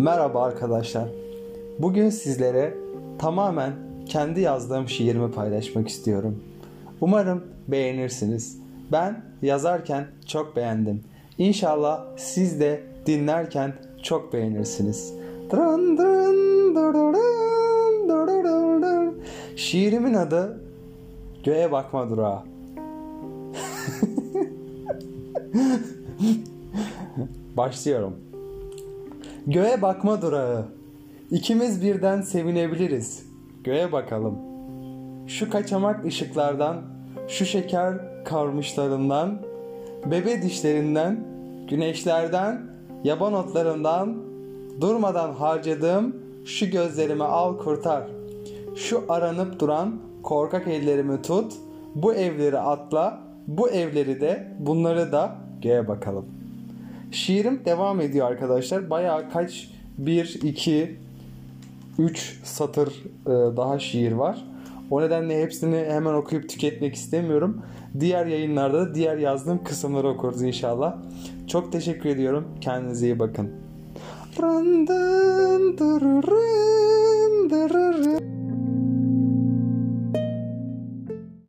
Merhaba arkadaşlar. Bugün sizlere tamamen kendi yazdığım şiirimi paylaşmak istiyorum. Umarım beğenirsiniz. Ben yazarken çok beğendim. İnşallah siz de dinlerken çok beğenirsiniz. Şiirimin adı Göğe Bakma Durağı. Başlıyorum. Göğe bakma durağı. İkimiz birden sevinebiliriz. Göğe bakalım. Şu kaçamak ışıklardan, şu şeker karmışlarından, bebe dişlerinden, güneşlerden, yaban otlarından, durmadan harcadığım şu gözlerimi al kurtar. Şu aranıp duran korkak ellerimi tut, bu evleri atla, bu evleri de bunları da göğe bakalım. Şiirim devam ediyor arkadaşlar. Bayağı kaç 1 2 3 satır e, daha şiir var. O nedenle hepsini hemen okuyup tüketmek istemiyorum. Diğer yayınlarda da diğer yazdığım kısımları okuruz inşallah. Çok teşekkür ediyorum. Kendinize iyi bakın. Randın.